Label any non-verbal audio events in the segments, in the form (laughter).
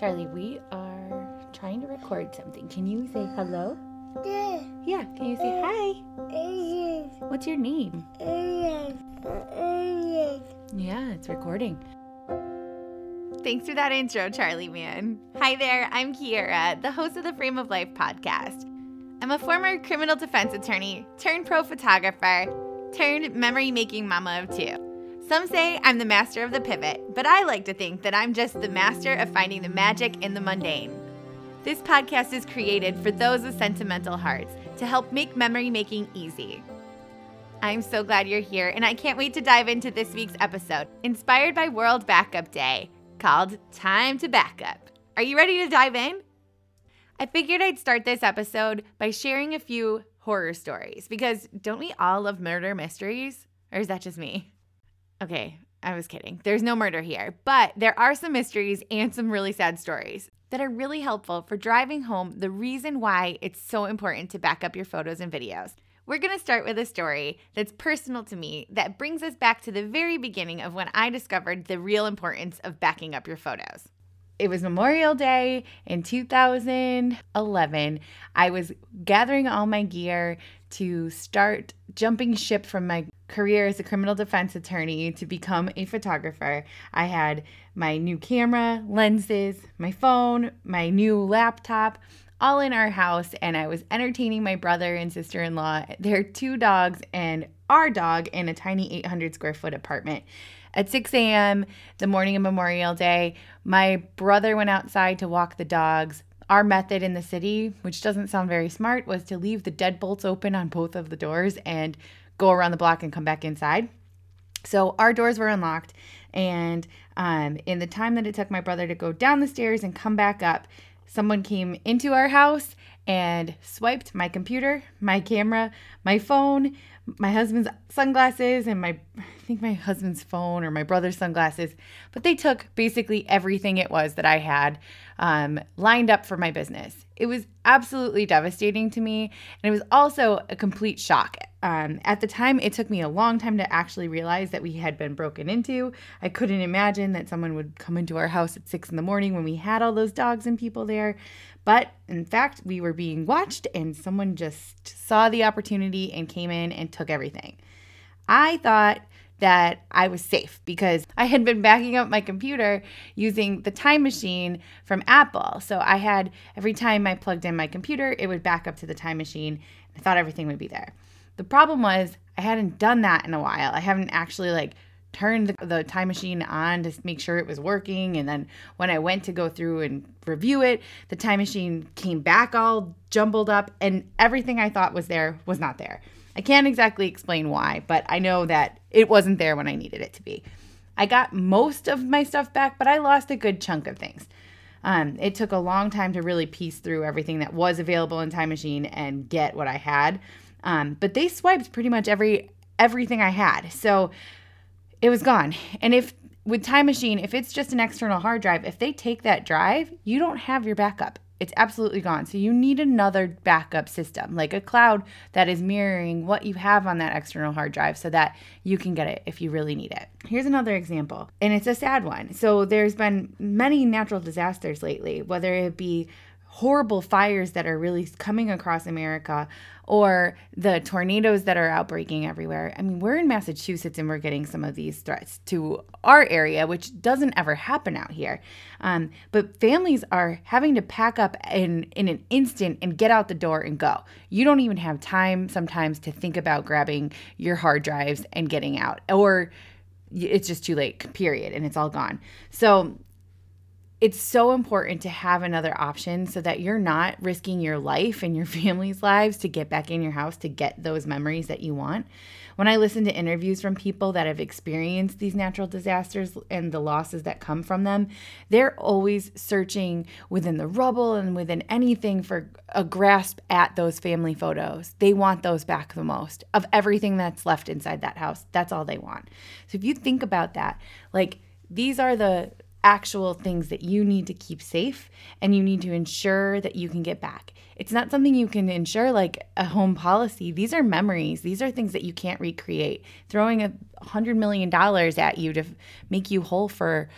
Charlie, we are trying to record something. Can you say hello? Yeah, Yeah, can you say hi? What's your name? Yeah, it's recording. Thanks for that intro, Charlie man. Hi there, I'm Kiera, the host of the Frame of Life podcast. I'm a former criminal defense attorney, turned pro photographer, turned memory making mama of two. Some say I'm the master of the pivot, but I like to think that I'm just the master of finding the magic in the mundane. This podcast is created for those with sentimental hearts to help make memory making easy. I'm so glad you're here, and I can't wait to dive into this week's episode, inspired by World Backup Day, called Time to Backup. Are you ready to dive in? I figured I'd start this episode by sharing a few horror stories because don't we all love murder mysteries? Or is that just me? Okay, I was kidding. There's no murder here, but there are some mysteries and some really sad stories that are really helpful for driving home the reason why it's so important to back up your photos and videos. We're going to start with a story that's personal to me that brings us back to the very beginning of when I discovered the real importance of backing up your photos. It was Memorial Day in 2011. I was gathering all my gear to start jumping ship from my career as a criminal defense attorney to become a photographer. I had my new camera, lenses, my phone, my new laptop, all in our house, and I was entertaining my brother and sister in law, their two dogs, and our dog in a tiny 800 square foot apartment. At 6 a.m., the morning of Memorial Day, my brother went outside to walk the dogs. Our method in the city, which doesn't sound very smart, was to leave the deadbolts open on both of the doors and go around the block and come back inside. So our doors were unlocked, and um, in the time that it took my brother to go down the stairs and come back up, someone came into our house and swiped my computer, my camera, my phone, my husband's sunglasses, and my I think my husband's phone or my brother's sunglasses. But they took basically everything it was that I had um, lined up for my business. It was absolutely devastating to me, and it was also a complete shock. Um, at the time, it took me a long time to actually realize that we had been broken into. I couldn't imagine that someone would come into our house at six in the morning when we had all those dogs and people there. But in fact, we were being watched, and someone just saw the opportunity and came in and took everything. I thought that I was safe because I had been backing up my computer using the time machine from Apple. So I had every time I plugged in my computer, it would back up to the time machine. I thought everything would be there. The problem was I hadn't done that in a while. I haven't actually like turned the, the, time machine on to make sure it was working and then when I went to go through and review it, the time machine came back all jumbled up and everything I thought was there was not there. I can't exactly explain why, but I know that it wasn't there when I needed it to be. I got most of my stuff back, but I lost a good chunk of things. Um, it took a long time to really piece through everything that was available in Time Machine and get what I had. Um, but they swiped pretty much every everything I had. So it was gone. And if with Time Machine, if it's just an external hard drive, if they take that drive, you don't have your backup. It's absolutely gone. So you need another backup system, like a cloud that is mirroring what you have on that external hard drive so that you can get it if you really need it. Here's another example, and it's a sad one. So there's been many natural disasters lately, whether it be horrible fires that are really coming across America or the tornadoes that are outbreaking everywhere. I mean, we're in Massachusetts and we're getting some of these threats to our area, which doesn't ever happen out here. Um, but families are having to pack up in, in an instant and get out the door and go. You don't even have time sometimes to think about grabbing your hard drives and getting out, or it's just too late, period, and it's all gone. So it's so important to have another option so that you're not risking your life and your (laughs) family's lives to get back in your house to get those memories that you want. When I listen to interviews from people that have experienced these natural disasters and the losses that come from them, they're always searching within the rubble and within anything for a grasp at those family photos. They want those back the most of everything that's left inside that house. That's all they want. So if you think about that, like these are the actual things that you need to keep safe and you need to ensure that you can get back. It's not something you can ensure like a home policy. These are memories. These are things that you can't recreate. Throwing a hundred million dollars at you to make you whole for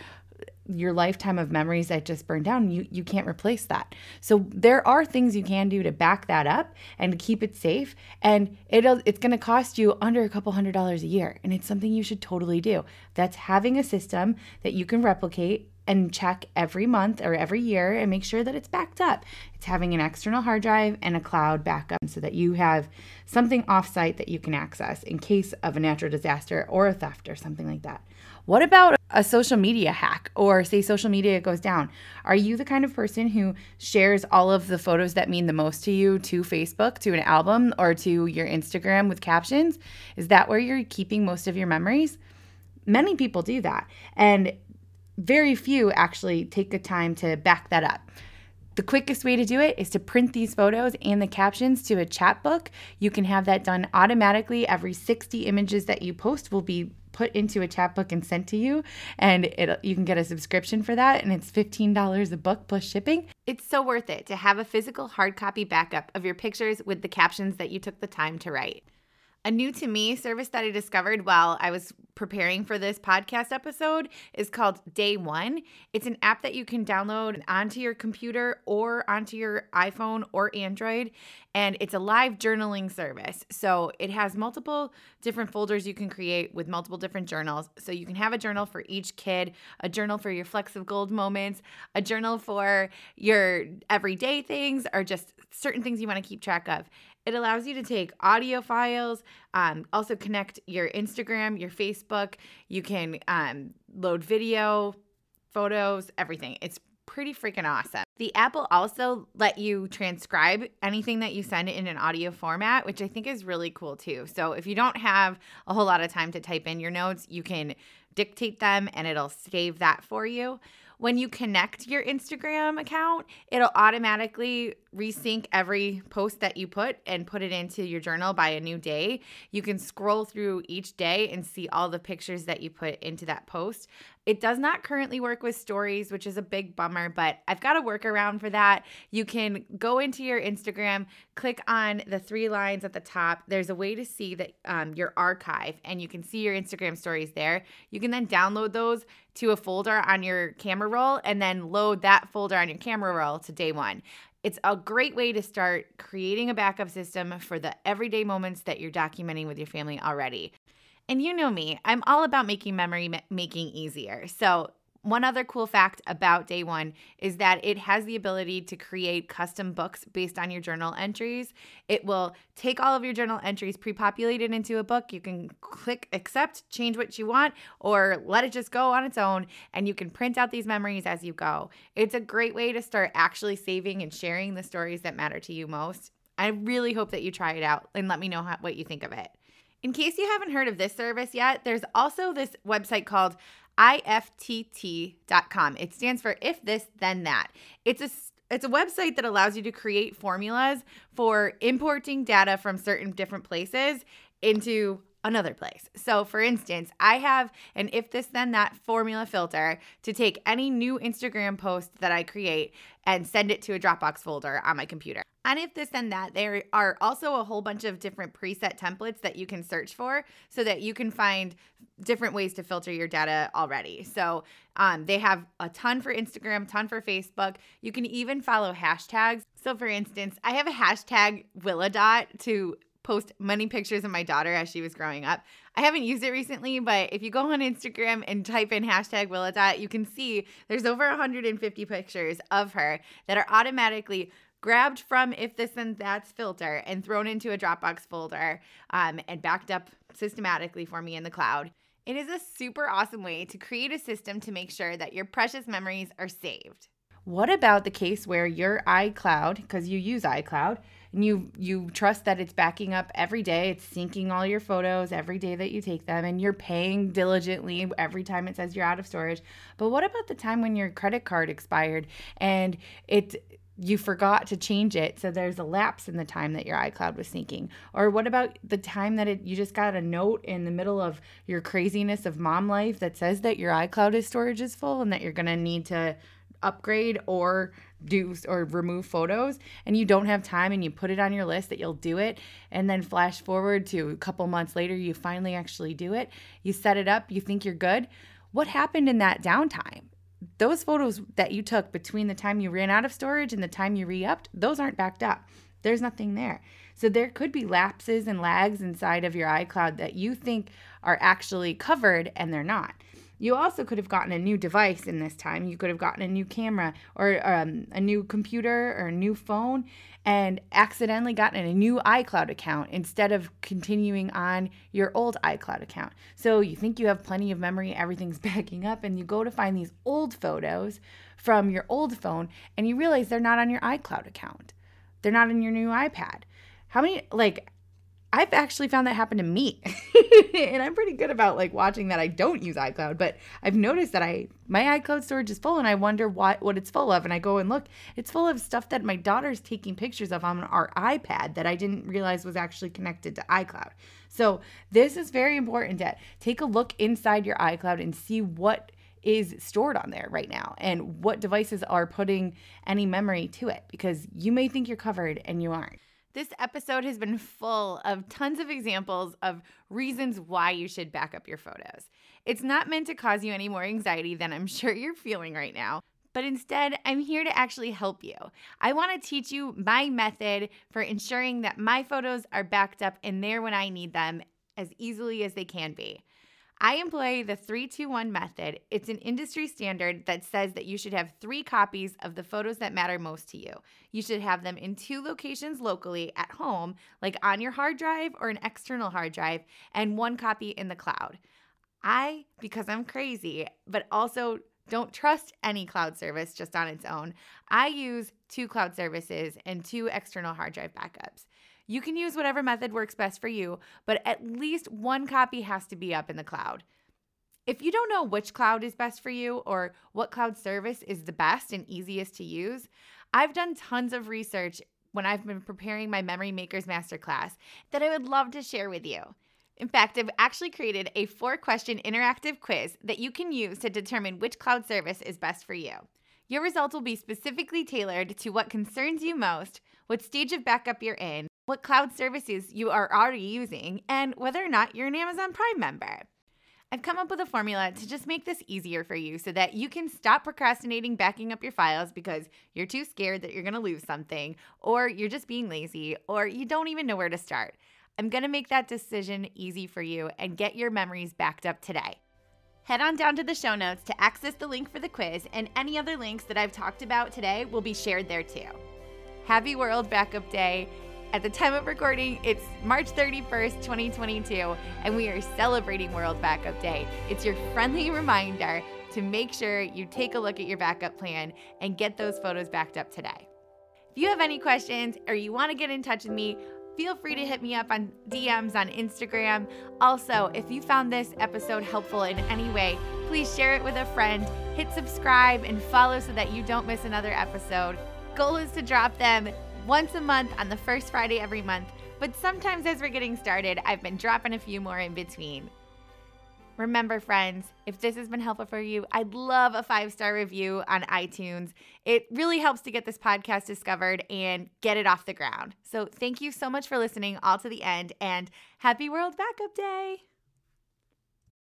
your lifetime of memories that just burned down you you can't replace that so there are things you can do to back that up and keep it safe and it'll it's going to cost you under a couple hundred dollars a year and it's something you should totally do that's having a system that you can replicate and check every month or every year and make sure that it's backed up. It's having an external hard drive and a cloud backup so that you have something offsite that you can access in case of a natural disaster or a theft or something like that. What about a social media hack or say social media goes down? Are you the kind of person who shares all of the photos that mean the most to you to Facebook, to an album, or to your Instagram with captions? Is that where you're keeping most of your memories? Many people do that. And very few actually take the time to back that up. The quickest way to do it is to print these photos and the captions to a Chatbook. You can have that done automatically. Every 60 images that you post will be put into a Chatbook and sent to you and it you can get a subscription for that and it's $15 a book plus shipping. It's so worth it to have a physical hard copy backup of your pictures with the captions that you took the time to write. A new to me service that I discovered while I was preparing for this podcast episode is called Day One. It's an app that you can download onto your computer or onto your iPhone or Android, and it's a live journaling service. So it has multiple different folders you can create with multiple different journals. So you can have a journal for each kid, a journal for your flecks of gold moments, a journal for your everyday things, or just certain things you want to keep track of. It allows you to take audio files, um, also connect your Instagram, your Facebook. You can um, load video, photos, everything. It's pretty freaking awesome. The app will also let you transcribe anything that you send in an audio format, which I think is really cool too. So if you don't have a whole lot of time to type in your notes, you can dictate them and it'll save that for you when you connect your Instagram account, it'll automatically resync every post that you put and put it into your journal by a new day. You can scroll through each day and see all the pictures that you put into that post. It does not currently work with stories, which is a big bummer, but I've got a workaround for that. You can go into your Instagram, click on the three lines at the top. There's a way to see that um, your archive, and you can see your Instagram stories there. You can then download those to a folder on your camera roll and then load that folder on your camera roll to Day One. It's a great way to start creating a backup system for the everyday moments that you're documenting with your family already. And you know me, I'm all about making memory making easier. So, one other cool fact about Day One is that it has the ability to create custom books based on your journal entries. It will take all of your journal entries pre populated into a book. You can click accept, change what you want, or let it just go on its own, and you can print out these memories as you go. It's a great way to start actually saving and sharing the stories that matter to you most. I really hope that you try it out and let me know what you think of it. In case you haven't heard of this service yet, there's also this website called IFTTT.com. It stands for if this, then that. It's a it's a website that allows you to create formulas for importing data from certain different places into another place. So, for instance, I have an if this then that formula filter to take any new Instagram post that I create and send it to a Dropbox folder on my computer. And if this and that, there are also a whole bunch of different preset templates that you can search for so that you can find different ways to filter your data already. So um, they have a ton for Instagram, ton for Facebook. You can even follow hashtags. So, for instance, I have a hashtag Willadot to post many pictures of my daughter as she was growing up. I haven't used it recently, but if you go on Instagram and type in hashtag Willadot, you can see there's over 150 pictures of her that are automatically grabbed from if this and that's filter and thrown into a Dropbox folder um, and backed up systematically for me in the cloud. It is a super awesome way to create a system to make sure that your precious memories are saved. What about the case where your iCloud, because you use iCloud, and you you trust that it's backing up every day, it's syncing all your photos every day that you take them, and you're paying diligently every time it says you're out of storage. But what about the time when your credit card expired and it you forgot to change it so there's a lapse in the time that your iCloud was syncing or what about the time that it you just got a note in the middle of your craziness of mom life that says that your iCloud storage is full and that you're going to need to upgrade or do or remove photos and you don't have time and you put it on your list that you'll do it and then flash forward to a couple months later you finally actually do it you set it up you think you're good what happened in that downtime those photos that you took between the time you ran out of storage and the time you re upped, those aren't backed up. There's nothing there. So there could be lapses and lags inside of your iCloud that you think are actually covered and they're not. You also could have gotten a new device in this time. You could have gotten a new camera or um, a new computer or a new phone and accidentally gotten a new iCloud account instead of continuing on your old iCloud account. So you think you have plenty of memory, everything's (laughs) backing up, and you go to find these old photos from your old phone and you realize they're not on your iCloud account. They're not in your new iPad. How many, like, I've actually found that happen to me. (laughs) and I'm pretty good about like watching that I don't use iCloud, but I've noticed that I my iCloud storage is full and I wonder what what it's full of and I go and look. It's full of stuff that my daughter's taking pictures of on our iPad that I didn't realize was actually connected to iCloud. So, this is very important to take a look inside your iCloud and see what is stored on there right now and what devices are putting any memory to it because you may think you're covered and you aren't. This episode has been full of tons of examples of reasons why you should back up your photos. It's not meant to cause you any more anxiety than I'm (laughs) sure you're feeling right now, but instead, I'm here to actually help you. I want to teach you my method for ensuring that my photos are backed up and there when I need them as easily as they can be. I employ the 321 method. It's an industry standard that says that you should have three copies of the photos that matter most to you. You should have them in two locations locally at home, like on your hard drive or an external hard drive, and one copy in the cloud. I, because I'm crazy, but also don't trust any cloud service just on its own, I use two cloud services and two external hard drive backups. You can use whatever method works best for you, but at least one copy has to be up in the cloud. If you don't know which cloud is best for you or what cloud service is the best and easiest to use, I've done tons of research when I've been preparing my Memory Makers Masterclass that I would love to share with you. In fact, I've actually created a four question interactive quiz that you can use to determine which cloud service is best for you. Your results will be specifically tailored to what concerns you most, what stage of backup you're in, what cloud services you are already using, and whether or not you're an Amazon Prime member. I've come up with a formula to just make this easier for you so that you can stop procrastinating backing up your files because you're too scared that you're going to lose something, or you're just being lazy, or you don't even know where to start. I'm going to make that decision easy for you and get your memories backed up today. Head on down to the show notes to access the link for the quiz, and any other links that I've talked about today will be shared there too. Happy World Backup Day! At the time of recording, it's March 31st, 2022, and we are celebrating World Backup Day. It's your friendly reminder to make sure you take a look at your backup plan and get those photos backed up today. If you have any questions or you want to get in touch with me, feel free to hit me up on DMs on Instagram. Also, if you found this episode helpful in any way, please share it with a friend, hit subscribe, and follow so that you don't miss another episode. Goal is to drop them once a month on the first Friday every month, but sometimes as we're getting started, I've been dropping a few more in between. Remember, friends, if this has been helpful for you, I'd love a five star review on iTunes. It really helps to get this podcast discovered and get it off the ground. So, thank you so much for listening all to the end, and happy World Backup Day!